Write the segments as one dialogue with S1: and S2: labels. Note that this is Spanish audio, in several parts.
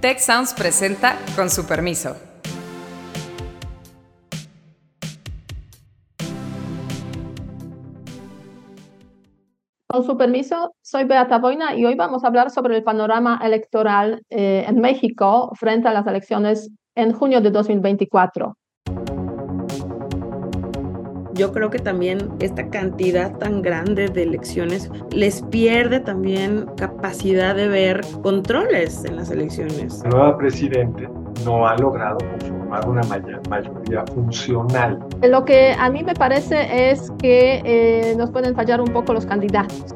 S1: Tech Sounds presenta con su permiso.
S2: Con su permiso, soy Beata Boina y hoy vamos a hablar sobre el panorama electoral eh, en México frente a las elecciones en junio de 2024
S3: yo creo que también esta cantidad tan grande de elecciones les pierde también capacidad de ver controles en las elecciones.
S4: La nueva presidente no ha logrado conformar una mayoría funcional.
S2: Lo que a mí me parece es que eh, nos pueden fallar un poco los candidatos.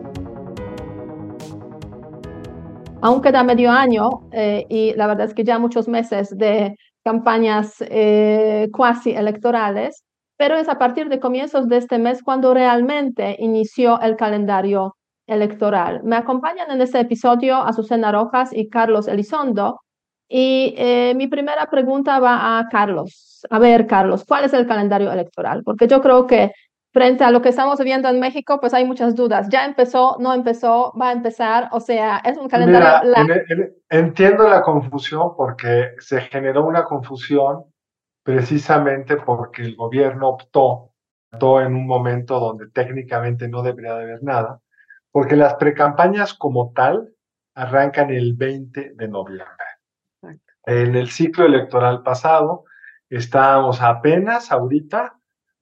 S2: Aún queda medio año eh, y la verdad es que ya muchos meses de campañas eh, cuasi electorales, pero es a partir de comienzos de este mes cuando realmente inició el calendario electoral. Me acompañan en este episodio Azucena Rojas y Carlos Elizondo. Y eh, mi primera pregunta va a Carlos. A ver, Carlos, ¿cuál es el calendario electoral? Porque yo creo que frente a lo que estamos viendo en México, pues hay muchas dudas. ¿Ya empezó? ¿No empezó? ¿Va a empezar? O sea, es un calendario...
S4: entiendo la confusión porque se generó una confusión precisamente porque el gobierno optó, en un momento donde técnicamente no debería de haber nada, porque las precampañas como tal arrancan el 20 de noviembre. En el ciclo electoral pasado estábamos apenas ahorita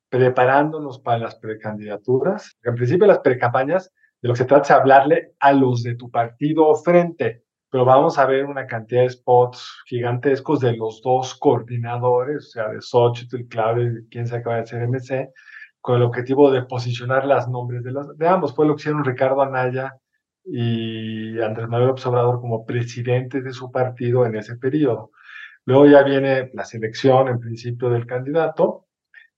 S4: preparándonos para las precandidaturas. En principio las precampañas de lo que se trata es hablarle a los de tu partido frente, pero vamos a ver una cantidad de spots gigantescos de los dos coordinadores, o sea, de Xochitl, Claudio y quién sabe qué va a ser MC, con el objetivo de posicionar las nombres de, los, de ambos. Fue lo que hicieron Ricardo Anaya y Andrés Manuel Observador como presidentes de su partido en ese periodo. Luego ya viene la selección en principio del candidato,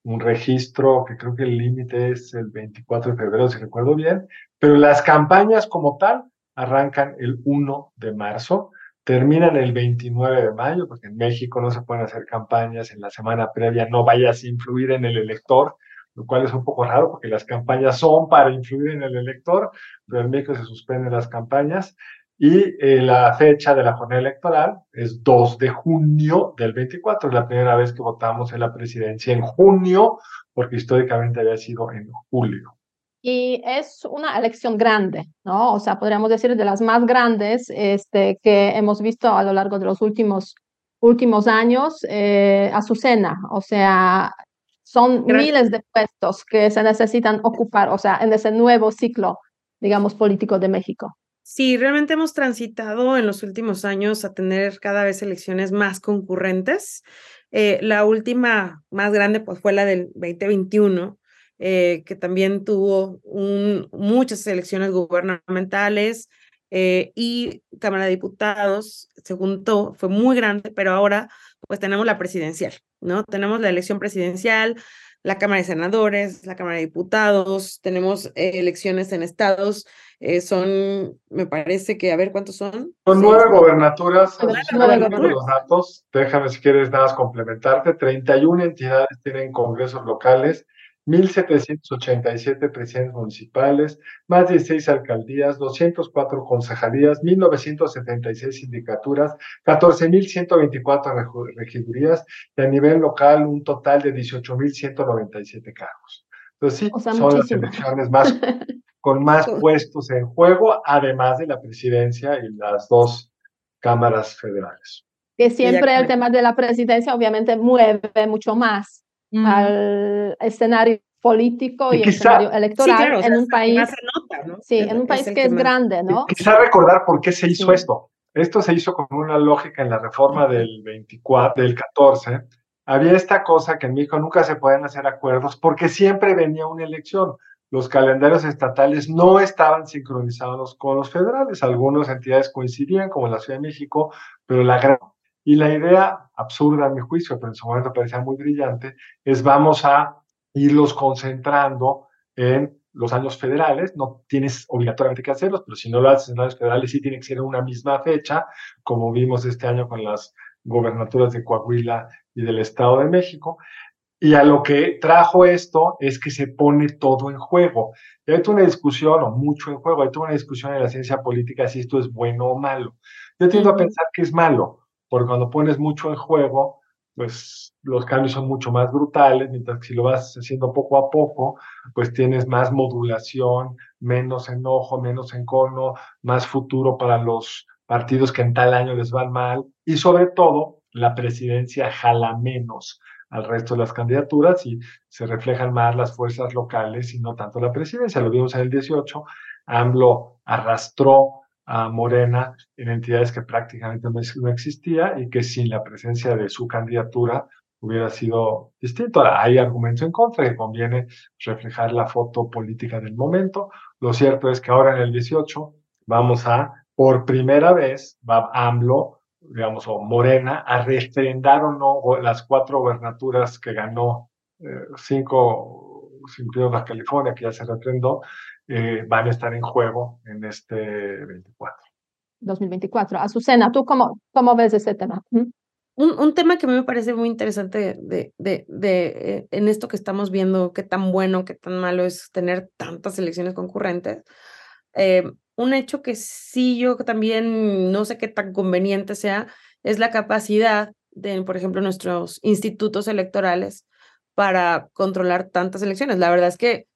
S4: un registro que creo que el límite es el 24 de febrero, si recuerdo bien, pero las campañas como tal arrancan el 1 de marzo, terminan el 29 de mayo, porque en México no se pueden hacer campañas en la semana previa, no vayas a influir en el elector, lo cual es un poco raro porque las campañas son para influir en el elector, pero en México se suspenden las campañas. Y eh, la fecha de la jornada electoral es 2 de junio del 24, es la primera vez que votamos en la presidencia en junio, porque históricamente había sido en julio
S2: y es una elección grande, ¿no? O sea, podríamos decir de las más grandes este, que hemos visto a lo largo de los últimos, últimos años, eh, Azucena, o sea, son miles de puestos que se necesitan ocupar, o sea, en ese nuevo ciclo, digamos, político de México.
S3: Sí, realmente hemos transitado en los últimos años a tener cada vez elecciones más concurrentes. Eh, la última más grande pues, fue la del 2021, eh, que también tuvo muchas elecciones gubernamentales eh, y Cámara de Diputados se juntó, fue muy grande, pero ahora pues tenemos la presidencial, ¿no? Tenemos la elección presidencial, la Cámara de Senadores, la Cámara de Diputados, tenemos eh, elecciones en estados, son, me parece que, a ver, ¿cuántos son?
S4: Son nueve gobernaturas, los datos, déjame si quieres nada más complementarte, 31 entidades tienen congresos locales, 1.787 presidentes municipales, más de 16 alcaldías, 204 concejalías, 1.976 sindicaturas, 14.124 regidurías y a nivel local un total de 18.197 cargos. Entonces sí, son las elecciones más, con más puestos en juego, además de la presidencia y las dos cámaras federales.
S2: Que siempre el tema de la presidencia obviamente mueve mucho más al escenario político y, escenario electoral en un país, sí, en un país que, es grande, ¿no?
S4: Quizá recordar por qué se hizo esto. Esto se hizo con una lógica en la reforma del 24, del 14. Había esta cosa que en México nunca se pueden hacer acuerdos porque siempre venía una elección. Los calendarios estatales no estaban sincronizados con los federales. Algunas entidades coincidían, como la Ciudad de México, pero la gran y la idea, absurda a mi juicio, pero en su momento parecía muy brillante, es vamos a irlos concentrando en los años federales, no tienes obligatoriamente que hacerlos, pero si no lo haces en los años federales sí tiene que ser en una misma fecha, como vimos este año con las gobernaturas de Coahuila y del Estado de México. Y a lo que trajo esto es que se pone todo en juego. Y hay una discusión, o mucho en juego, hay toda una discusión en la ciencia política si esto es bueno o malo. Yo tiendo a pensar que es malo, porque cuando pones mucho en juego, pues los cambios son mucho más brutales, mientras que si lo vas haciendo poco a poco, pues tienes más modulación, menos enojo, menos encono, más futuro para los partidos que en tal año les van mal y sobre todo la presidencia jala menos al resto de las candidaturas y se reflejan más las fuerzas locales y no tanto la presidencia. Lo vimos en el 18, AMLO arrastró a Morena en entidades que prácticamente no existía y que sin la presencia de su candidatura hubiera sido distinto. Hay argumentos en contra que conviene reflejar la foto política del momento. Lo cierto es que ahora en el 18 vamos a, por primera vez, va AMLO, digamos, o Morena, a refrendar o no las cuatro gobernaturas que ganó, eh, cinco, incluido la California, que ya se refrendó, eh, van a estar en juego en este 24.
S2: 2024. Azucena, ¿tú cómo, cómo ves ese tema? ¿Mm?
S3: Un, un, tema que a mí me parece muy interesante de, de, de, eh, en esto que estamos viendo, qué tan bueno, qué tan malo es tener tantas elecciones concurrentes. Eh, un hecho que sí yo también no sé qué tan conveniente sea, es la capacidad de, por ejemplo, nuestros institutos electorales para controlar tantas elecciones. La verdad es que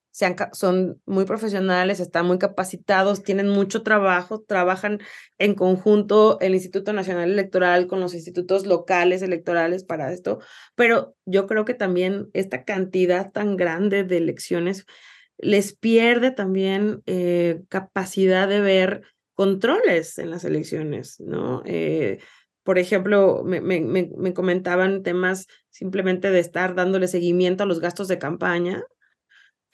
S3: son muy profesionales, están muy capacitados, tienen mucho trabajo, trabajan en conjunto el Instituto Nacional Electoral con los institutos locales electorales para esto, pero yo creo que también esta cantidad tan grande de elecciones les pierde también eh, capacidad de ver controles en las elecciones, ¿no? Eh, por ejemplo, me, me, me, comentaban temas simplemente de estar dándole seguimiento a los gastos de campaña,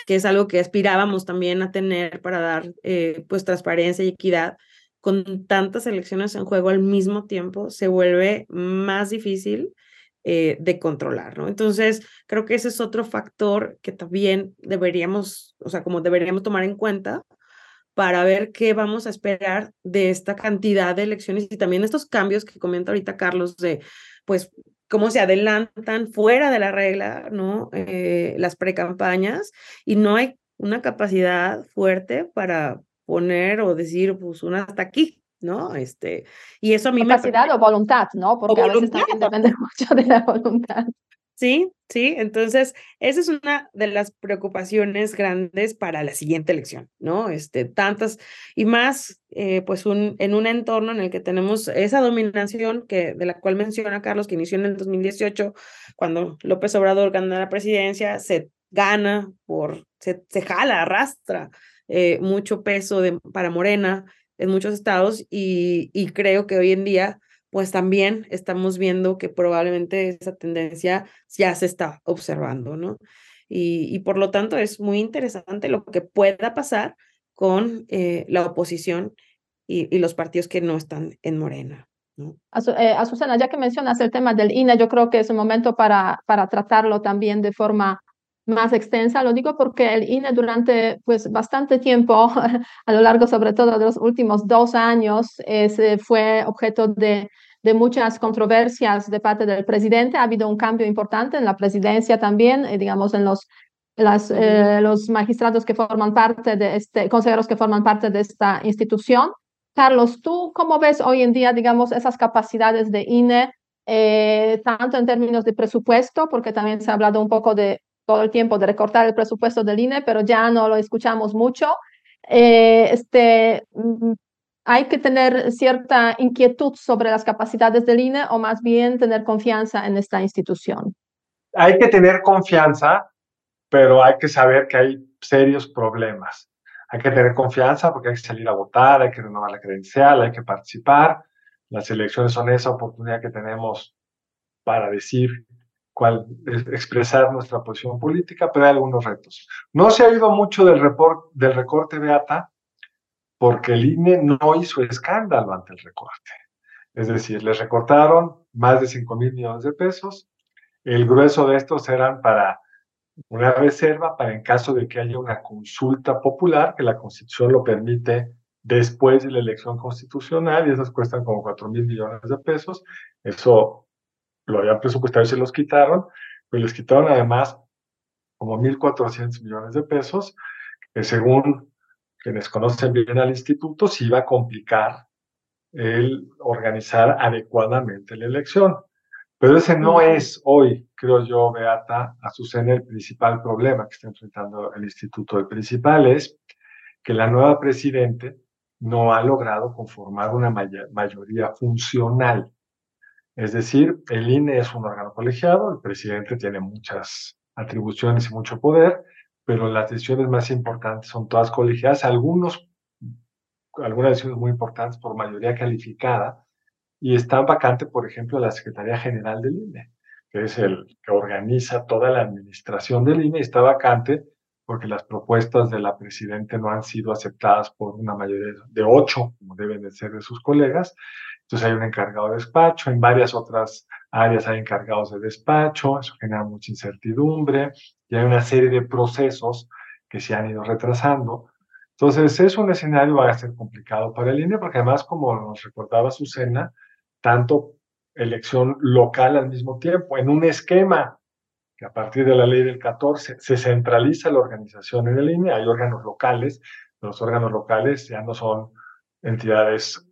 S3: que es algo que aspirábamos también a tener para dar eh, pues transparencia y equidad, con tantas elecciones en juego al mismo tiempo, se vuelve más difícil eh, de controlar, ¿no? Entonces, creo que ese es otro factor que también deberíamos, o sea, como deberíamos tomar en cuenta para ver qué vamos a esperar de esta cantidad de elecciones y también estos cambios que comenta ahorita Carlos de, pues, cómo se adelantan fuera de la regla, ¿no? Eh, las precampañas y no hay una capacidad fuerte para poner o decir, pues, una hasta aquí, ¿no? Este, y eso a mí
S2: capacidad o voluntad, ¿no? Porque a veces también depende mucho de la voluntad.
S3: Sí, sí, entonces esa es una de las preocupaciones grandes para la siguiente elección, ¿no? Este, tantas y más, eh, pues un, en un entorno en el que tenemos esa dominación que, de la cual menciona Carlos, que inició en el 2018, cuando López Obrador gana la presidencia, se gana por, se, se jala, arrastra eh, mucho peso de, para Morena en muchos estados y, y creo que hoy en día pues también estamos viendo que probablemente esa tendencia ya se está observando, ¿no? Y, y por lo tanto es muy interesante lo que pueda pasar con eh, la oposición y, y, los partidos que no están en Morena. ¿no?
S2: Eh, Azucena, ya que mencionas el tema del INE, yo creo que es un momento para, para tratarlo también de forma más extensa. Lo digo porque el INE durante pues, bastante tiempo, a lo largo sobre todo de los últimos dos años, fue objeto de, de, muchas controversias de parte del presidente. Ha habido un cambio importante en la presidencia también, eh, digamos, en los, las, eh, los magistrados que forman parte de este, consejeros que forman parte de esta institución. Carlos, ¿tú cómo ves hoy en día, digamos, esas capacidades de INE, eh, tanto en términos de presupuesto, porque también se ha hablado un poco de todo el tiempo de recortar el presupuesto del INE, pero ya no lo escuchamos mucho. Eh, este, mm, hay que tener cierta inquietud sobre las capacidades del INE o más bien tener confianza en esta institución.
S4: Hay que tener confianza, pero hay que saber que hay serios problemas. Hay que tener confianza porque hay que salir a votar, hay que renovar la credencial, hay que participar. Las elecciones son esa oportunidad que tenemos para decir cual expresar nuestra posición política, pero hay algunos retos. No se ha oído mucho del, del recorte Beata porque el INE no hizo escándalo ante el recorte. Es decir, les recortaron más de 5 mil millones de pesos. El grueso de estos eran para una reserva para en caso de que haya una consulta popular, que la Constitución lo permite después de la elección constitucional, y esas cuestan como 4 mil millones de pesos. Eso lo habían presupuestado y se los quitaron, pero les quitaron además como 1.400 millones de pesos, que según quienes conocen bien al instituto, se iba a complicar el organizar adecuadamente la elección. Pero ese no es hoy, creo yo, Beata, Azucena, el principal problema que está enfrentando el instituto. El principal es que la nueva presidente no ha logrado conformar una mayoría funcional. Es decir, el INE es un órgano colegiado, el presidente tiene muchas atribuciones y mucho poder, pero las decisiones más importantes son todas colegiadas, algunos, algunas decisiones muy importantes por mayoría calificada, y está vacante, por ejemplo, la Secretaría General del INE, que es el que organiza toda la administración del INE, y está vacante porque las propuestas de la presidenta no han sido aceptadas por una mayoría de ocho, como deben de ser de sus colegas, entonces hay un encargado de despacho, en varias otras áreas hay encargados de despacho, eso genera mucha incertidumbre y hay una serie de procesos que se han ido retrasando. Entonces es un escenario va a ser complicado para el INE porque además, como nos recordaba Susana, tanto elección local al mismo tiempo, en un esquema que a partir de la ley del 14 se centraliza la organización en el INE, hay órganos locales, los órganos locales ya no son entidades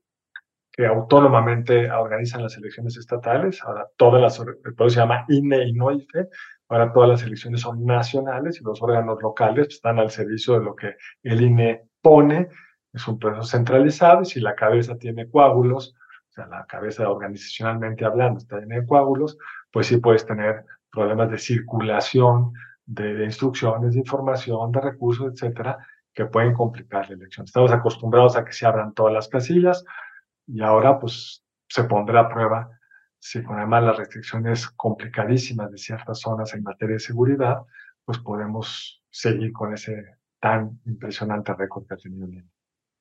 S4: que autónomamente organizan las elecciones estatales. Ahora todas las, el se llama INE y no IFE. Ahora todas las elecciones son nacionales y los órganos locales están al servicio de lo que el INE pone. Es un proceso centralizado y si la cabeza tiene coágulos, o sea, la cabeza organizacionalmente hablando está llena coágulos, pues sí puedes tener problemas de circulación de, de instrucciones, de información, de recursos, etcétera, que pueden complicar la elección. Estamos acostumbrados a que se abran todas las casillas, y ahora pues se pondrá a prueba si con además las restricciones complicadísimas de ciertas zonas en materia de seguridad, pues podemos seguir con ese tan impresionante récord que ha tenido el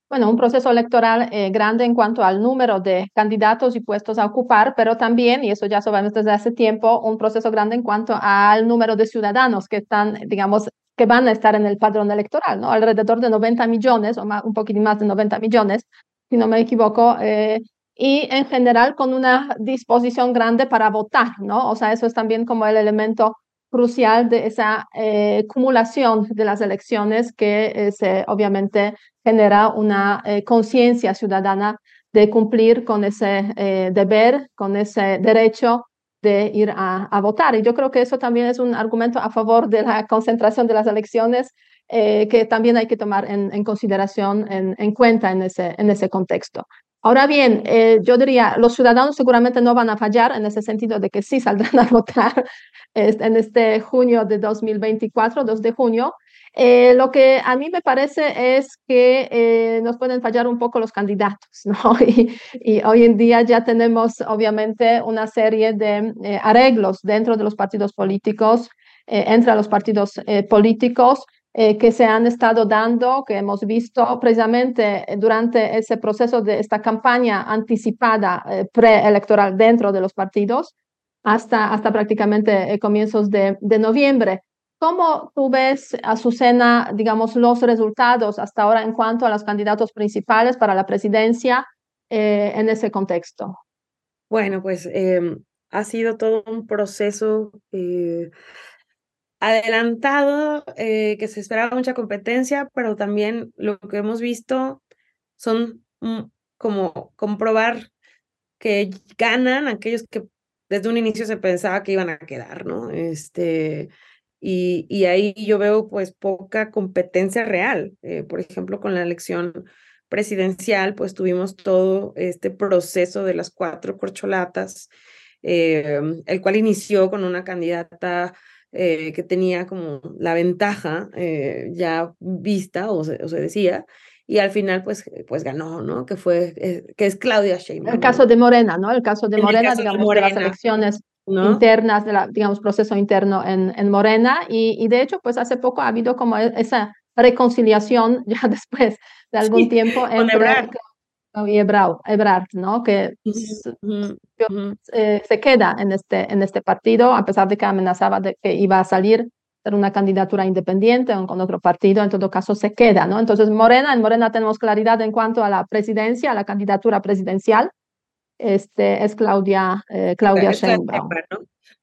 S2: Bueno, un proceso electoral eh, grande en cuanto al número de candidatos y puestos a ocupar, pero también, y eso ya sabemos desde hace tiempo, un proceso grande en cuanto al número de ciudadanos que están, digamos, que van a estar en el padrón electoral, ¿no? Alrededor de 90 millones o más, un poquito más de 90 millones si no me equivoco, eh, y en general con una disposición grande para votar, ¿no? O sea, eso es también como el elemento crucial de esa eh, acumulación de las elecciones que eh, se, obviamente genera una conciencia ciudadana de cumplir con ese deber, con ese derecho de ir a, votar. Y yo creo que eso también es un argumento a favor de la concentración de las elecciones eh, que también hay que tomar en, consideración, en, cuenta en ese, en ese contexto. Ahora bien, eh, yo diría, los ciudadanos seguramente no van a fallar en ese sentido de que sí saldrán a votar en este junio de 2024, 2 de junio. Eh, lo que a mí me parece es que nos pueden fallar un poco los candidatos, ¿no? Y, hoy en día ya tenemos obviamente una serie de arreglos dentro de los partidos políticos, entre los partidos políticos, eh, que se han estado dando, que hemos visto precisamente durante ese proceso de esta campaña anticipada eh, preelectoral dentro de los partidos hasta, hasta prácticamente eh, comienzos de, de, noviembre. ¿Cómo tú ves, Azucena, digamos, los resultados hasta ahora en cuanto a los candidatos principales para la presidencia en ese contexto?
S3: Bueno, pues em, ha sido todo un proceso adelantado, eh, que se esperaba mucha competencia, pero también lo que hemos visto son mm, como comprobar que ganan aquellos que desde un inicio se pensaba que iban a quedar, ¿no? Este, y, y ahí yo veo pues poca competencia real. Eh, por ejemplo, con la elección presidencial, pues tuvimos todo este proceso de las cuatro corcholatas, eh, el cual inició con una candidata eh, que tenía como la ventaja eh, ya vista o se, decía, y al final pues, eh, pues ganó, ¿no? Que fue, que es Claudia Sheinbaum.
S2: El caso de Morena, ¿no? El caso de Morena, digamos, de, las elecciones internas, de la, digamos, proceso interno en, en Morena, y, y, de hecho, pues hace poco ha habido como e, esa reconciliación ya después de algún tiempo entre, y Ebrard, ¿no? Que eh, se queda en este, en este partido, a pesar de que amenazaba de que iba a salir ser una candidatura independiente o con otro partido, en todo caso se queda, ¿no? Entonces, Morena, en Morena tenemos claridad en cuanto a la presidencia, a la candidatura presidencial, este, es Claudia, eh, Claudia Sheinbaum.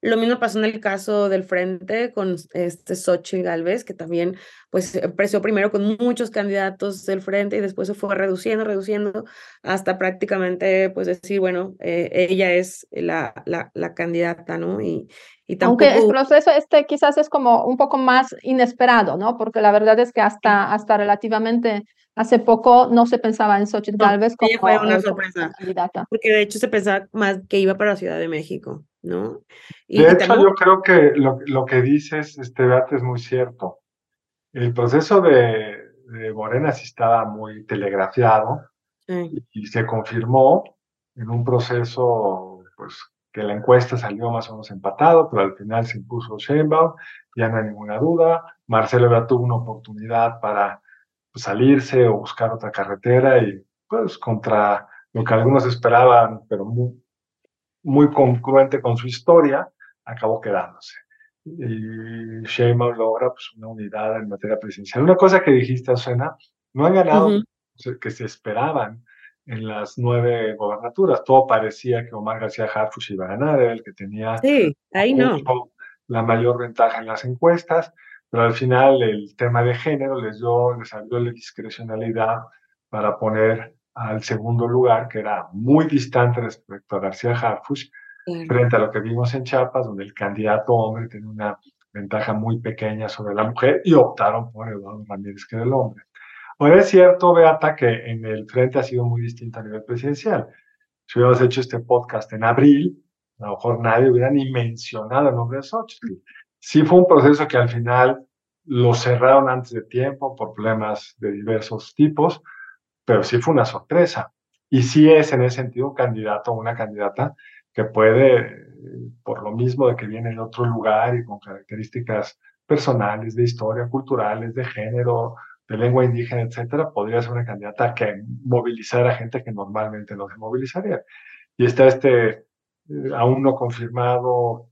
S3: Lo mismo pasó en el caso del Frente con este Xochitl Galvez, que también pues empezó primero con muchos candidatos del Frente y después se fue reduciendo, reduciendo, hasta prácticamente pues decir, bueno, eh, ella es la, la, la, candidata, ¿no? Y, y tampoco...
S2: Aunque el proceso este quizás es como un poco más inesperado, ¿no? Porque la verdad es que hasta, hasta relativamente hace poco no se pensaba en Xochitl Galvez como,
S3: fue una sorpresa, candidata. Porque de hecho se pensaba más que iba para la Ciudad de México. ¿No?
S4: Y de hecho, yo creo que lo, lo, que dices, este debate es muy cierto. El proceso de, de Morena sí estaba muy telegrafiado y, se confirmó en un proceso, pues, que la encuesta salió más o menos empatado, pero al final se impuso Sheinbaum, ya no hay ninguna duda. Marcelo ya tuvo una oportunidad para pues, salirse o buscar otra carretera y, pues, contra lo que algunos esperaban, pero muy, muy congruente con su historia, acabó quedándose. Y Sheinbaum logra pues, una unidad en materia presidencial. Una cosa que dijiste, Osena, no han ganado que se esperaban en las nueve gobernaturas. Todo parecía que Omar García Harfuch iba a ganar, era el que tenía
S3: sí, ahí no.
S4: la mayor ventaja en las encuestas, pero al final el tema de género les dio, les abrió la discrecionalidad para poner al segundo lugar, que era muy distante respecto a García Harfuch, frente a lo que vimos en Chiapas, donde el candidato hombre tiene una ventaja muy pequeña sobre la mujer y optaron por Eduardo Ramírez, que era el hombre. Ahora es cierto, Beata, que en el frente ha sido muy distinto a nivel presidencial. Si hubiéramos hecho este podcast en abril, a lo mejor nadie hubiera ni mencionado el nombre de Xochitl. Sí fue un proceso que al final lo cerraron antes de tiempo por problemas de diversos tipos, pero sí fue una sorpresa. Y sí es en ese sentido un candidato o una candidata que puede, por lo mismo de que viene de otro lugar y con características personales, de historia, culturales, de género, de lengua indígena, etcétera, podría ser una candidata que movilizara a gente que normalmente no se movilizaría. Y está este eh, aún no confirmado,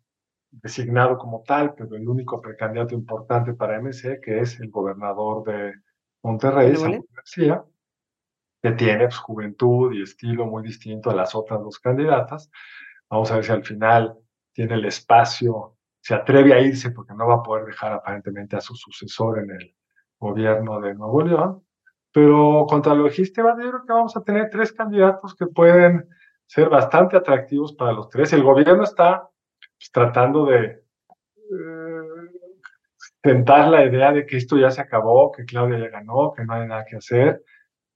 S4: designado como tal, pero el único precandidato importante para MC, que es el gobernador de Monterrey, Samuel García, que tiene pues, juventud y estilo muy distinto a las otras dos candidatas. Vamos a ver si al final tiene el espacio, se atreve a irse porque no va a poder dejar aparentemente a su sucesor en el gobierno de Nuevo León. Pero contra lo dijiste, yo creo que vamos a tener tres candidatos que pueden ser bastante atractivos para los tres. El gobierno está pues, tratando de eh, tentar la idea de que esto ya se acabó, que Claudia ya ganó, que no hay nada que hacer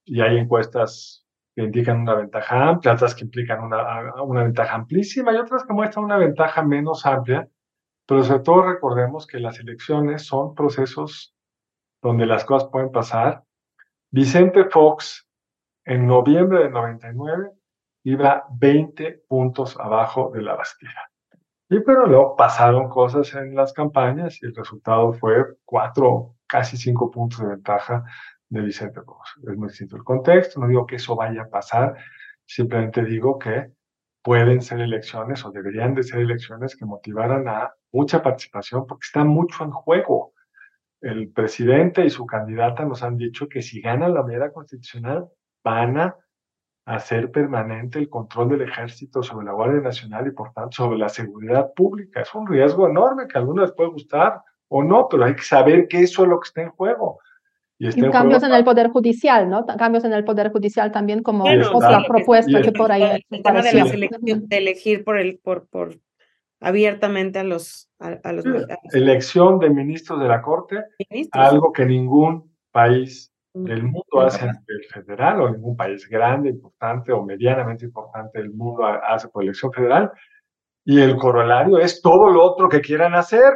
S4: y hay encuestas que indican una ventaja amplia, otras que implican una, una ventaja amplísima y otras que muestran una ventaja menos amplia, pero sobre todo recordemos que las elecciones son procesos donde las cosas pueden pasar. Vicente Fox en noviembre de 99 iba 20 puntos abajo de la Bastilla. Y pero luego pasaron cosas en las campañas y el resultado fue cuatro, casi cinco puntos de ventaja de Vicente Fox. Es muy distinto el contexto, no digo que eso vaya a pasar, simplemente digo que pueden ser elecciones o deberían de ser elecciones que motivaran a mucha participación porque está mucho en juego. El presidente y su candidata nos han dicho que si ganan la medida constitucional van a hacer permanente el control del ejército sobre la Guardia Nacional y por tanto sobre la seguridad pública. Es un riesgo enorme que a algunos les puede gustar o no, pero hay que saber que eso es lo que está en juego.
S2: Y, cambios en el Poder Judicial, ¿no? Cambios en el Poder Judicial también como otra propuesta que por ahí...
S3: El tema de, de elegir por, el, por, por abiertamente a los... A, los,
S4: Elección de ministros de la Corte, algo que ningún país del mundo hace a nivel federal, o ningún país grande, importante o medianamente importante del mundo hace por elección federal. Y el corolario es todo lo otro que quieran hacer,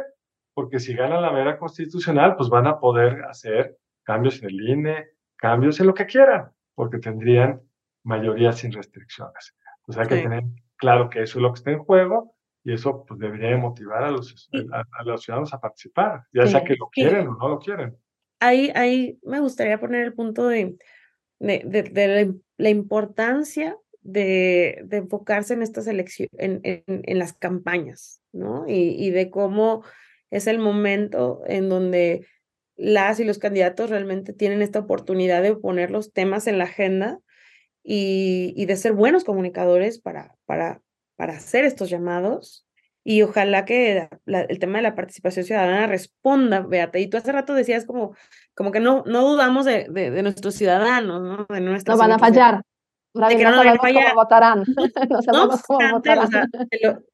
S4: porque si ganan la mera constitucional, pues van a poder hacer cambios en el INE, cambios en lo que quieran, porque tendrían mayoría sin restricciones. Pues hay que tener claro que eso es lo que está en juego y eso pues, debería motivar a los, a, los ciudadanos a participar, ya sea que lo quieren o no lo quieren.
S3: Ahí, ahí me gustaría poner el punto de, de, de, la, importancia de, de, enfocarse en estas elecciones, en, en, en, las campañas, ¿no? Y, y de cómo es el momento en donde las y los candidatos realmente tienen esta oportunidad de poner los temas en la agenda y, de ser buenos comunicadores para, para, para hacer estos llamados y ojalá que el tema de la participación ciudadana responda, Beata. Y tú hace rato decías como, como que no, no dudamos de, de, nuestros ciudadanos, ¿no? De
S2: no van a fallar. no, Cómo votarán.
S3: no, obstante,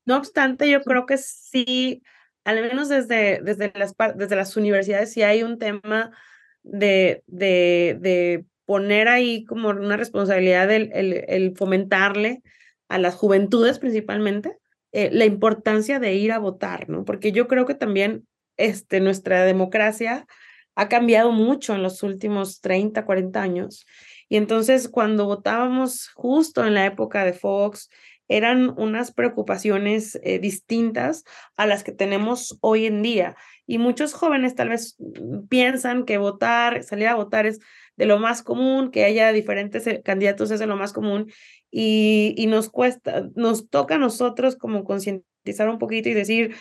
S3: no obstante, yo creo que sí, al menos desde, desde, las, desde las universidades, sí hay un tema de, de, de poner ahí como una responsabilidad el, el, el fomentarle a las juventudes principalmente eh, la importancia de ir a votar, ¿no? Porque yo creo que también este, nuestra democracia ha cambiado mucho en los últimos 30, 40 años. Y entonces cuando votábamos justo en la época de Fox, eran unas preocupaciones eh, distintas a las que tenemos hoy en día. Y muchos jóvenes tal vez mm, piensan que votar, salir a votar es de lo más común, que haya diferentes eh, candidatos es de lo más común y, nos cuesta, nos toca a nosotros como concientizar un poquito y decir,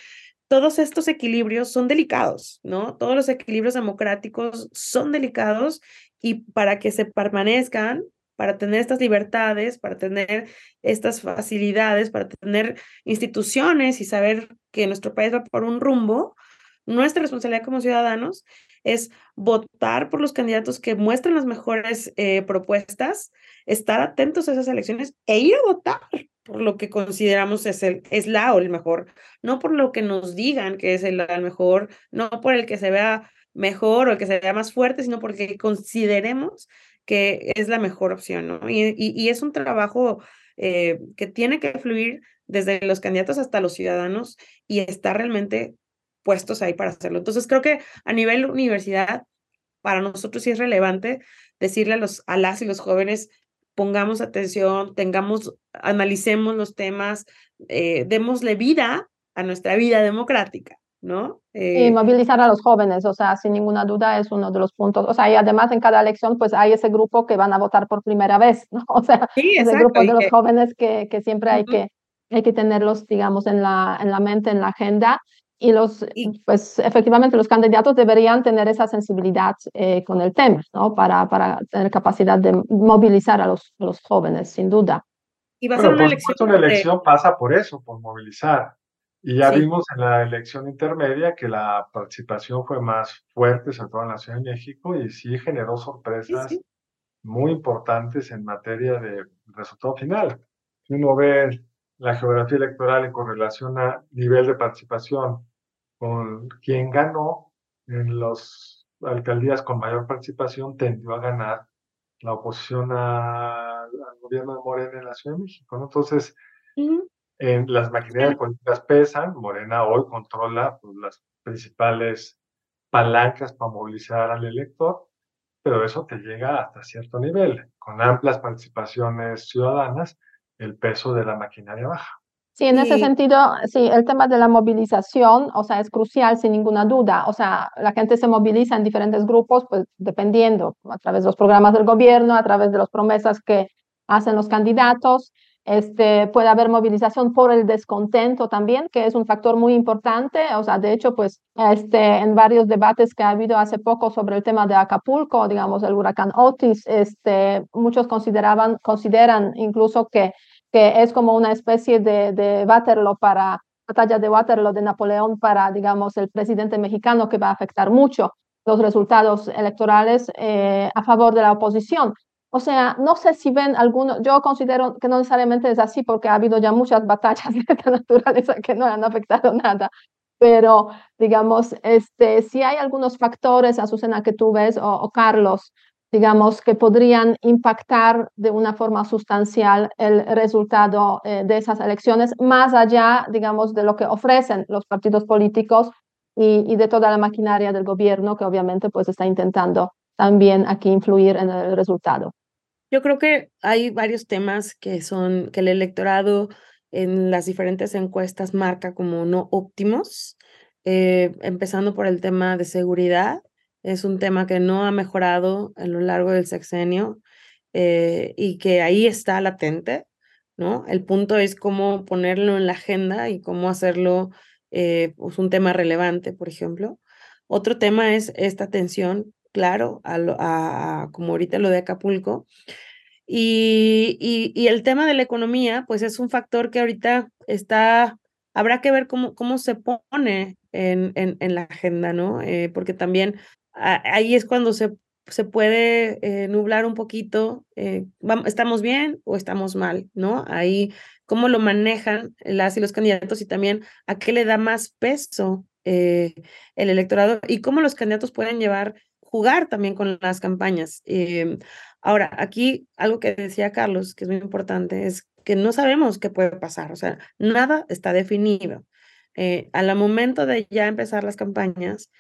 S3: todos estos equilibrios son delicados, ¿no? Todos los equilibrios democráticos son delicados y para que se permanezcan, para tener estas libertades, para tener estas facilidades, para tener instituciones y saber que nuestro país va por un rumbo, nuestra responsabilidad como ciudadanos es votar por los candidatos que muestren las mejores eh, propuestas, estar atentos a esas elecciones e ir a votar por lo que consideramos es, el, es la o el mejor, no por lo que nos digan que es el, mejor, no por el que se vea mejor o el que se vea más fuerte, sino porque consideremos que es la mejor opción, ¿no? Y, y, es un trabajo eh, que tiene que fluir desde los candidatos hasta los ciudadanos y estar realmente puestos ahí para hacerlo. Entonces, creo que a nivel universidad, para nosotros sí es relevante decirle a, los, a las y los jóvenes, pongamos atención, tengamos, analicemos los temas, eh, démosle vida a nuestra vida democrática, ¿no?
S2: y eh, movilizar a los jóvenes, o sea, sin ninguna duda es uno de los puntos, o sea, y además en cada elección pues hay ese grupo que van a votar por primera vez, ¿no? O sea, ese grupo de los jóvenes que, que siempre hay, que, hay que tenerlos, digamos, en la, en la mente, en la agenda y los, pues efectivamente los candidatos deberían tener esa sensibilidad eh, con el tema, ¿no? Para, para tener capacidad de movilizar a los, los jóvenes, sin duda.
S4: Y va a ser una elección. Una elección pasa por eso, por movilizar. Y ya vimos en la elección intermedia que la participación fue más fuerte, sobre todo en la Ciudad de México, y sí generó sorpresas muy importantes en materia de resultado final. Si uno ve la geografía electoral en correlación a nivel de participación con quien ganó en las alcaldías con mayor participación tendió a ganar la oposición al gobierno de Morena en la Ciudad de México. Entonces, en las maquinarias políticas pesan, Morena hoy controla pues, las principales palancas para movilizar al elector, pero eso te llega hasta cierto nivel. Con amplias participaciones ciudadanas, el peso de la maquinaria baja.
S2: Sí, en ese sentido, sí, el tema de la movilización, o sea, es crucial sin ninguna duda. O sea, la gente se moviliza en diferentes grupos, pues dependiendo, a través de los programas del gobierno, a través de las promesas que hacen los candidatos. Este, puede haber movilización por el descontento también, que es un factor muy importante. O sea, de hecho, pues este, en varios debates que ha habido hace poco sobre el tema de Acapulco, digamos, el huracán Otis, este, muchos consideraban, consideran incluso que que es como una especie de, de Waterloo para, batalla de Waterloo de Napoleón para, digamos, el presidente mexicano que va a afectar mucho los resultados electorales eh, a favor de la oposición. O sea, no sé si ven algunos, yo considero que no necesariamente es así porque ha habido ya muchas batallas de esta naturaleza que no han afectado nada, pero digamos, este, si hay algunos factores, Azucena, que tú ves, o Carlos, digamos, que podrían impactar de una forma sustancial el resultado eh, de esas elecciones, más allá, digamos, de lo que ofrecen los partidos políticos y, de toda la maquinaria del gobierno, que obviamente pues está intentando también aquí influir en el resultado.
S3: Yo creo que hay varios temas que son, que el electorado en las diferentes encuestas marca como no óptimos, eh, empezando por el tema de seguridad, es un tema que no ha mejorado a lo largo del sexenio eh, y que ahí está latente, ¿no? El punto es cómo ponerlo en la agenda y cómo hacerlo eh, pues un tema relevante, por ejemplo. Otro tema es esta atención, claro, a, como ahorita lo de Acapulco. Y, y, el tema de la economía, pues es un factor que ahorita está habrá que ver cómo, cómo se pone en, en, la agenda, ¿no? Eh, porque también ahí es cuando se, se puede eh, nublar un poquito, eh, ¿estamos bien o estamos mal, ¿no? Ahí cómo lo manejan las y los candidatos y también a qué le da más peso el electorado y cómo los candidatos pueden llevar, jugar también con las campañas. ahora, aquí algo que decía Carlos, que es muy importante, es que no sabemos qué puede pasar, o sea, nada está definido. Eh, al momento de ya empezar las campañas,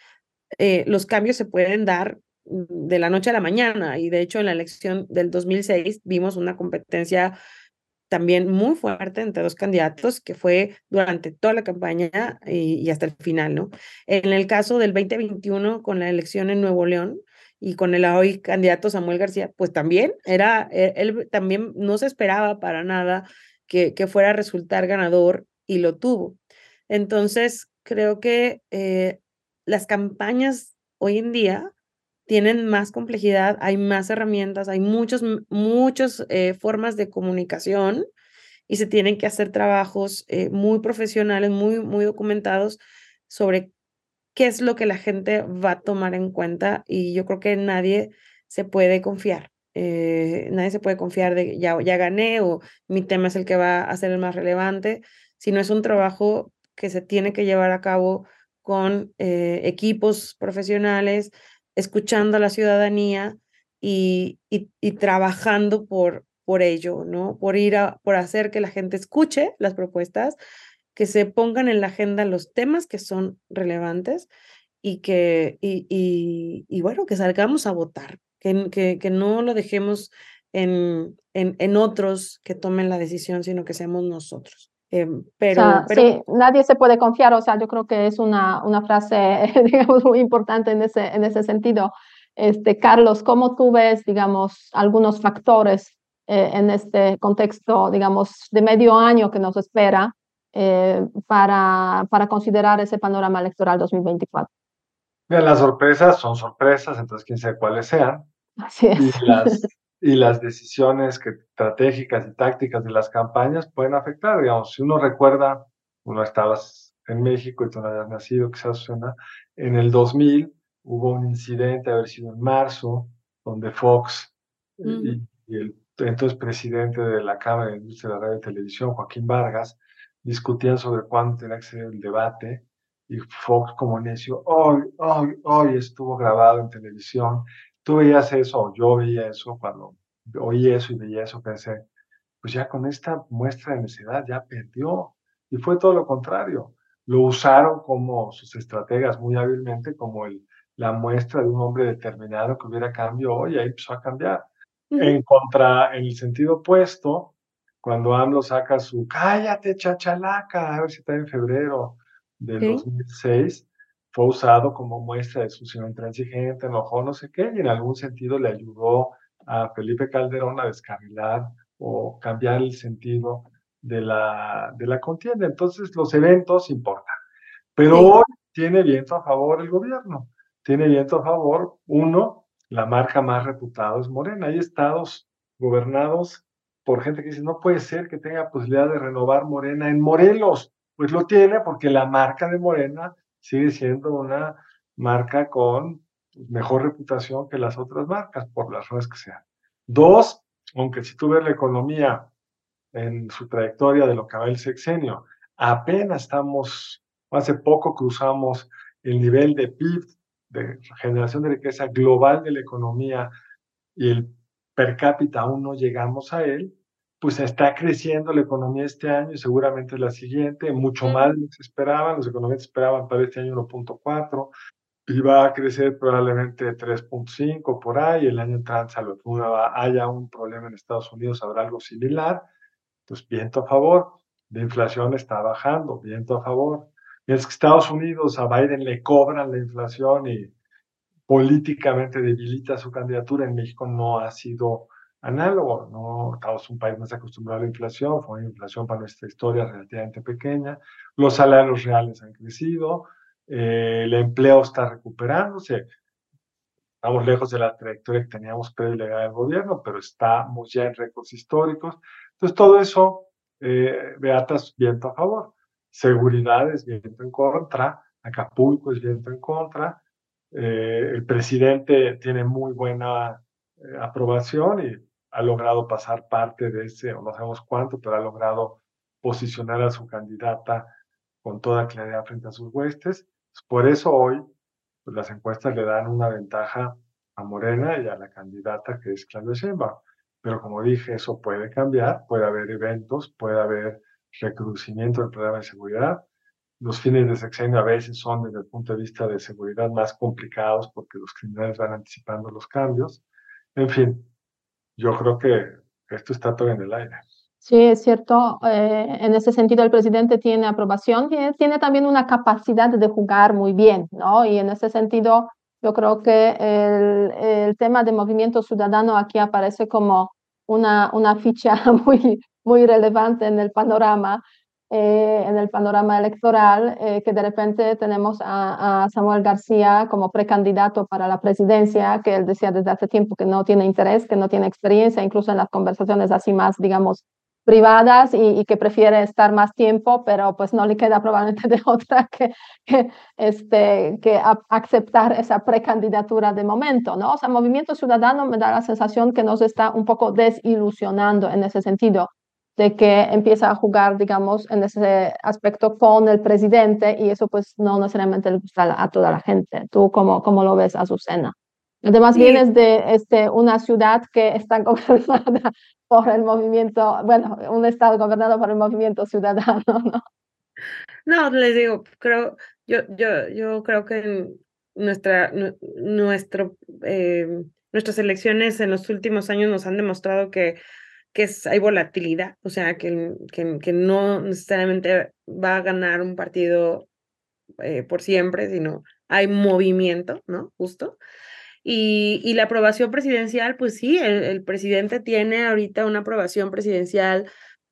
S3: eh, los cambios se pueden dar mm, de la noche a la mañana y de hecho en la elección del 2006 vimos una competencia también muy fuerte entre dos candidatos que fue durante toda la campaña y, hasta el final, ¿no? En el caso del 2021 con la elección en Nuevo León, y con el hoy candidato Samuel García, pues también era, e, él, también no se esperaba para nada que, que, fuera a resultar ganador y lo tuvo. Entonces, creo que eh, las campañas hoy en día tienen más complejidad, hay más herramientas, hay muchos, muchas eh, formas de comunicación y se tienen que hacer trabajos eh, muy profesionales, muy, muy documentados sobre qué es lo que la gente va a tomar en cuenta y yo creo que nadie se puede confiar. Eh, nadie se puede confiar de ya, ya gané o mi tema es el que va a ser el más relevante, sino es un trabajo que se tiene que llevar a cabo con equipos profesionales, escuchando a la ciudadanía y, y, y, trabajando por, por ello, ¿no? Por ir a, por hacer que la gente escuche las propuestas, que se pongan en la agenda los temas que son relevantes y que, y, y, bueno, que salgamos a votar, que, que, que no lo dejemos en, en, en, otros que tomen la decisión, sino que seamos nosotros. Eh, pero,
S2: o sea,
S3: pero,
S2: Sí, nadie se puede confiar, o sea, yo creo que es una, una frase, digamos, muy importante en ese, en ese sentido. Este, Carlos, ¿cómo tú ves, digamos, algunos factores eh, en este contexto, digamos, de medio año que nos espera? eh, para, para considerar ese panorama electoral 2024.
S4: Bien, las sorpresas son sorpresas, entonces quién sabe cuáles sean.
S2: Así es.
S4: Y las, y las decisiones que, estratégicas y tácticas de las campañas pueden afectar. Digamos, si uno recuerda, uno estabas en México y tú no habías nacido, quizás suena, en el 2000 hubo un incidente, haber sido en marzo, donde Fox -huh. y, y, el entonces presidente de la Cámara de Industria de la Radio y Televisión, Joaquín Vargas, discutían sobre cuándo tenía que ser el debate y Fox como necio, hoy, hoy, hoy estuvo grabado en televisión. Tú veías eso, yo veía eso, cuando oí eso y veía eso, pensé, pues ya con esta muestra de necedad ya perdió. Y fue todo lo contrario. Lo usaron como sus estrategas muy hábilmente, como el, la muestra de un hombre determinado que hubiera cambio hoy, y ahí empezó a cambiar. Uh -huh. En contra, en el sentido opuesto, cuando AMLO saca su cállate chachalaca, a ver si está en febrero del ¿Sí? 2006, fue usado como muestra de su intransigente, enojó, no sé qué, y en algún sentido le ayudó a Felipe Calderón a descarrilar o cambiar el sentido de la, de la contienda. Entonces los eventos importan. Pero hoy tiene viento a favor el gobierno. Tiene viento a favor, uno, la marca más reputada es Morena. Hay estados gobernados por gente que dice, no puede ser que tenga posibilidad de renovar Morena en Morelos. Pues lo tiene porque la marca de Morena sigue siendo una marca con mejor reputación que las otras marcas, por las razones que sean. Dos, aunque si tú ves la economía en su trayectoria de lo que va el sexenio, apenas estamos, hace poco cruzamos el nivel de PIB, de generación de riqueza global de la economía, y el per cápita aún no llegamos a él, pues está creciendo la economía este año y seguramente la siguiente, mucho más de lo que se esperaban, los economistas esperaban para este año 1.4 y va a crecer probablemente 3.5 por ahí, el año entrante, salvo que haya un problema en Estados Unidos, habrá algo similar, pues viento a favor, la inflación está bajando, viento a favor. Mientras que Estados Unidos a Biden le cobran la inflación y políticamente debilita su candidatura, en México no ha sido análogo, ¿no? Estamos un país más acostumbrado a la inflación, fue una inflación para nuestra historia relativamente pequeña, los salarios reales han crecido, eh, el empleo está recuperándose, estamos lejos de la trayectoria que teníamos pre-delegada del gobierno, pero estamos ya en récords históricos, entonces todo eso, eh, Beatas, viento a favor. seguridad es viento en contra, Acapulco es viento en contra, eh, el presidente tiene muy buena eh, aprobación y ha logrado pasar parte de ese, o no sabemos cuánto, pero ha logrado posicionar a su candidata con toda claridad frente a sus huestes. Por eso hoy pues, las encuestas le dan una ventaja a Morena y a la candidata que es Claudia Sheinbaum. Pero como dije, eso puede cambiar, puede haber eventos, puede haber recrudecimiento del problema de seguridad. Los fines de sexenio a veces son desde el punto de vista de seguridad más complicados porque los criminales van anticipando los cambios. En fin, yo creo que esto está todo en el aire.
S2: Sí, es cierto. Eh, en ese sentido, el presidente tiene aprobación, tiene, tiene también una capacidad de jugar muy bien, ¿no? Y en ese sentido, yo creo que el, el tema de movimiento ciudadano aquí aparece como una, una ficha muy, muy relevante en el panorama, eh, en el panorama electoral, eh, que de repente tenemos a, a, Samuel García como precandidato para la presidencia, que él decía desde hace tiempo que no tiene interés, que no tiene experiencia, incluso en las conversaciones así más, digamos, privadas y, que prefiere estar más tiempo, pero pues no le queda probablemente de otra que, que, este, que aceptar esa precandidatura de momento, ¿no? O sea, Movimiento Ciudadano me da la sensación que nos está un poco desilusionando en ese sentido, de que empieza a jugar, digamos, en ese aspecto con el presidente y eso pues no necesariamente le gusta a toda la gente. ¿Tú cómo, cómo lo ves, Azucena? Además, vienes de este, una ciudad que está gobernada por el movimiento, bueno, un estado gobernado por el movimiento ciudadano, ¿no?
S3: No, les digo, creo, yo, yo, yo creo que nuestra, nuestro, eh, nuestras elecciones en los últimos años nos han demostrado que, que hay volatilidad, o sea, que, que, que, no necesariamente va a ganar un partido eh, por siempre, sino hay movimiento, ¿no? Justo. Y, la aprobación presidencial, pues sí, el, presidente tiene ahorita una aprobación presidencial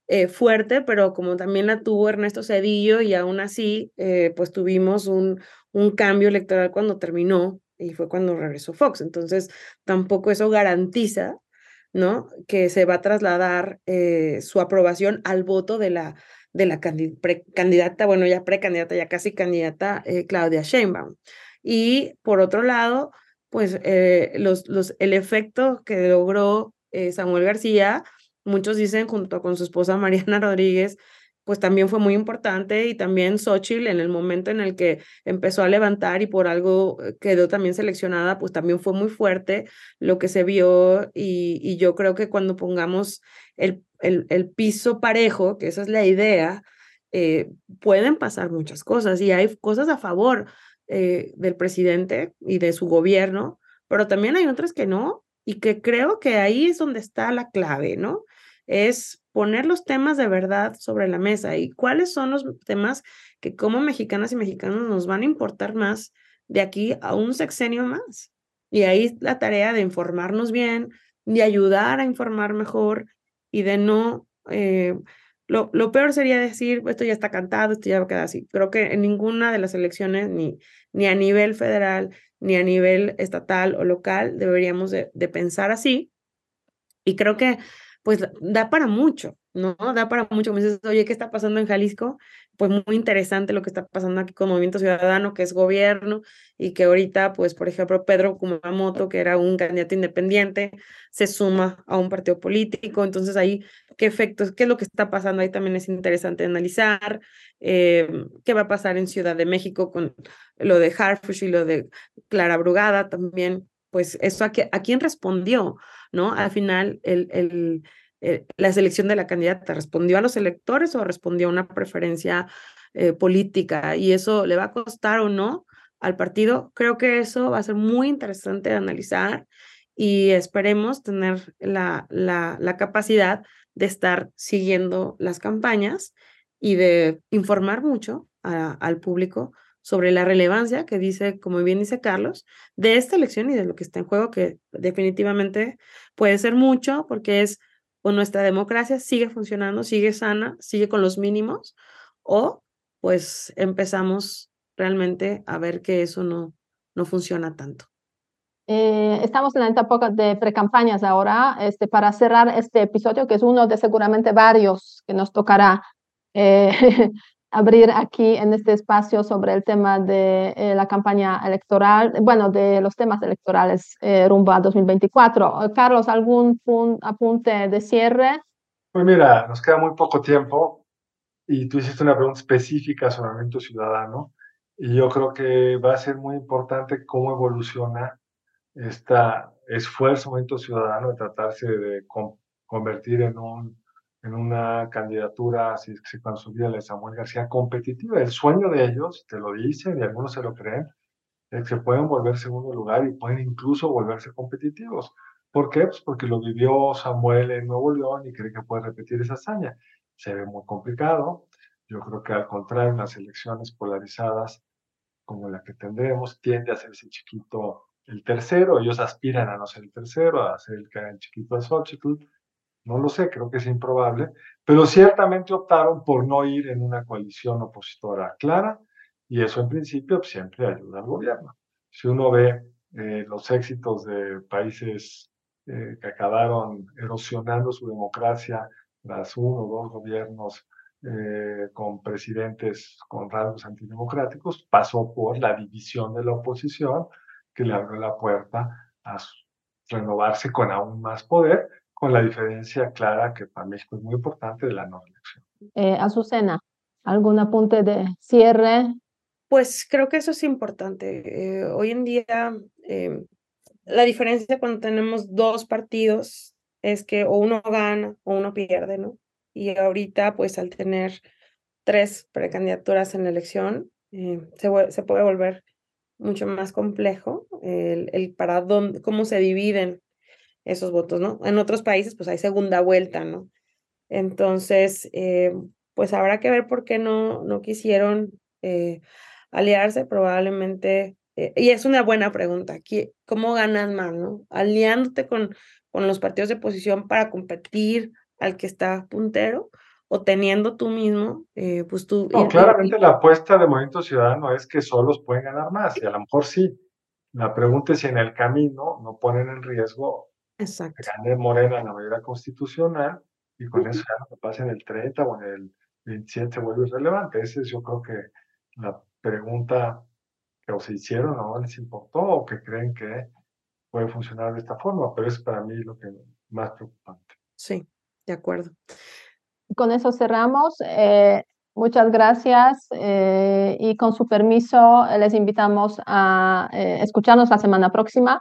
S3: eh, fuerte, pero como también la tuvo Ernesto Cedillo y aún así, eh, pues tuvimos un, un cambio electoral cuando terminó y fue cuando regresó Fox. Entonces, tampoco eso garantiza, ¿no? Que se va a trasladar eh, su aprobación al voto de la, de la candidata, bueno, ya precandidata, ya casi candidata, Claudia Sheinbaum. Y por otro lado, pues eh, los, los, el efecto que logró eh, Samuel García, muchos dicen junto con su esposa Mariana Rodríguez, pues también fue muy importante y también Xochitl en el momento en el que empezó a levantar y por algo eh, quedó también seleccionada, pues también fue muy fuerte lo que se vio y, y yo creo que cuando pongamos el, el, el, piso parejo, que esa es la idea, pueden pasar muchas cosas y hay cosas a favor. Eh, del presidente y de su gobierno, pero también hay otras que no, y que creo que ahí es donde está la clave, ¿no? Es poner los temas de verdad sobre la mesa y cuáles son los temas que como mexicanas y mexicanos nos van a importar más de aquí a un sexenio más. Y ahí la tarea de informarnos bien, de ayudar a informar mejor y de no eh, lo, lo, peor sería decir, esto ya está cantado, esto ya va a quedar así. Creo que en ninguna de las elecciones, ni, ni a nivel federal, ni a nivel estatal o local, deberíamos de, de pensar así. Y creo que pues da para mucho, ¿no? Da para mucho. Me dices, oye, ¿qué está pasando en Jalisco? Pues muy interesante lo que está pasando aquí con Movimiento Ciudadano, que es gobierno, y que ahorita, pues, por ejemplo, Pedro Kumamoto, que era un candidato independiente, se suma a un partido político. Entonces, ahí, ¿qué efectos, qué es lo que está pasando? Ahí también es interesante analizar. Eh, ¿Qué va a pasar en Ciudad de México con lo de Harfush y lo de Clara Brugada también? Pues, eso a, quién respondió, ¿no? Al final, eh, la selección de la candidata respondió a los electores o respondió a una preferencia eh, política y eso le va a costar o no al partido. Creo que eso va a ser muy interesante de analizar y esperemos tener la capacidad de estar siguiendo las campañas y de informar mucho al público sobre la relevancia que dice, como bien dice Carlos, de esta elección y de lo que está en juego, que definitivamente puede ser mucho porque es o nuestra democracia sigue funcionando, sigue sana, sigue con los mínimos, o pues empezamos realmente a ver que eso no, no funciona tanto.
S2: Eh, estamos en la etapa de precampañas ahora, este, para cerrar este episodio, que es uno de seguramente varios que nos tocará eh, abrir aquí en este espacio sobre el tema de eh, la campaña electoral, bueno, de los temas electorales eh, rumbo a 2024. Carlos, ¿algún apunte de cierre?
S4: Pues mira, nos queda muy poco tiempo y tú hiciste una pregunta específica sobre el movimiento ciudadano y yo creo que va a ser muy importante cómo evoluciona este esfuerzo movimiento ciudadano de tratarse de convertir en un en una candidatura, así es que se consolida Samuel García, competitiva. El sueño de ellos, te lo dicen y algunos se lo creen, es que pueden volver segundo lugar y pueden incluso volverse competitivos. ¿Por qué? Pues porque lo vivió Samuel en Nuevo León y cree que puede repetir esa hazaña. Se ve muy complicado. Yo creo que al contrario, en las elecciones polarizadas como la que tendremos, tiende a hacerse chiquito el tercero. Ellos aspiran a no ser el tercero, a ser el, el chiquito de Xochitl no lo sé, creo que es improbable, pero ciertamente optaron por no ir en una coalición opositora clara y eso en principio siempre ayuda al gobierno. Si uno ve eh, los éxitos de países eh, que acabaron erosionando su democracia tras uno o dos gobiernos eh, con presidentes con rasgos antidemocráticos, pasó por la división de la oposición que le abrió la puerta a renovarse con aún más poder con la diferencia clara que para México es muy importante de la no elección.
S2: Eh, Azucena, ¿algún apunte de cierre?
S3: Pues creo que eso es importante. Eh, hoy en día, eh, la diferencia cuando tenemos dos partidos es que o uno gana o uno pierde, ¿no? Y ahorita, pues al tener tres precandidaturas en la elección, se, se, puede volver mucho más complejo el, el para dónde, cómo se dividen esos votos, ¿no? En otros países, pues hay segunda vuelta, ¿no? Entonces, eh, pues habrá que ver por qué no, no quisieron eh, aliarse, probablemente, eh, y es una buena pregunta, ¿cómo ganas más, no? Aliándote con, con los partidos de oposición para competir al que está puntero o teniendo tú mismo, pues tú...
S4: No, claramente la apuesta de Movimiento Ciudadano es que solos pueden ganar más, y a lo mejor sí. La pregunta es si en el camino no ponen en riesgo
S3: Exacto.
S4: gane Morena en la mayoría constitucional y con eso ya lo que pasa en el 30 o en el 27 se vuelve irrelevante. Esa es yo creo que la pregunta que o se hicieron o no les importó o que creen que puede funcionar de esta forma, pero es para mí lo que más preocupante.
S3: Sí, de acuerdo.
S2: Con eso cerramos. Eh, muchas gracias eh, y con su permiso les invitamos a eh, escucharnos la semana próxima.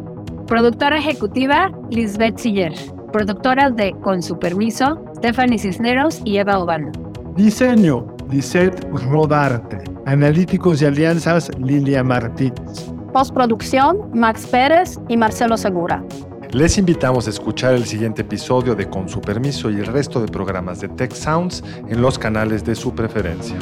S5: Productora ejecutiva, Lisbeth Siller. Productoras de Con su permiso, Stephanie Cisneros y Eva Obano.
S6: Diseño, Lisette Rodarte. Analíticos y alianzas, Lilia Martínez.
S5: Postproducción, Max Pérez y Marcelo Segura.
S6: Les invitamos a escuchar el siguiente episodio de Con su permiso y el resto de programas de Tech Sounds en los canales de su preferencia.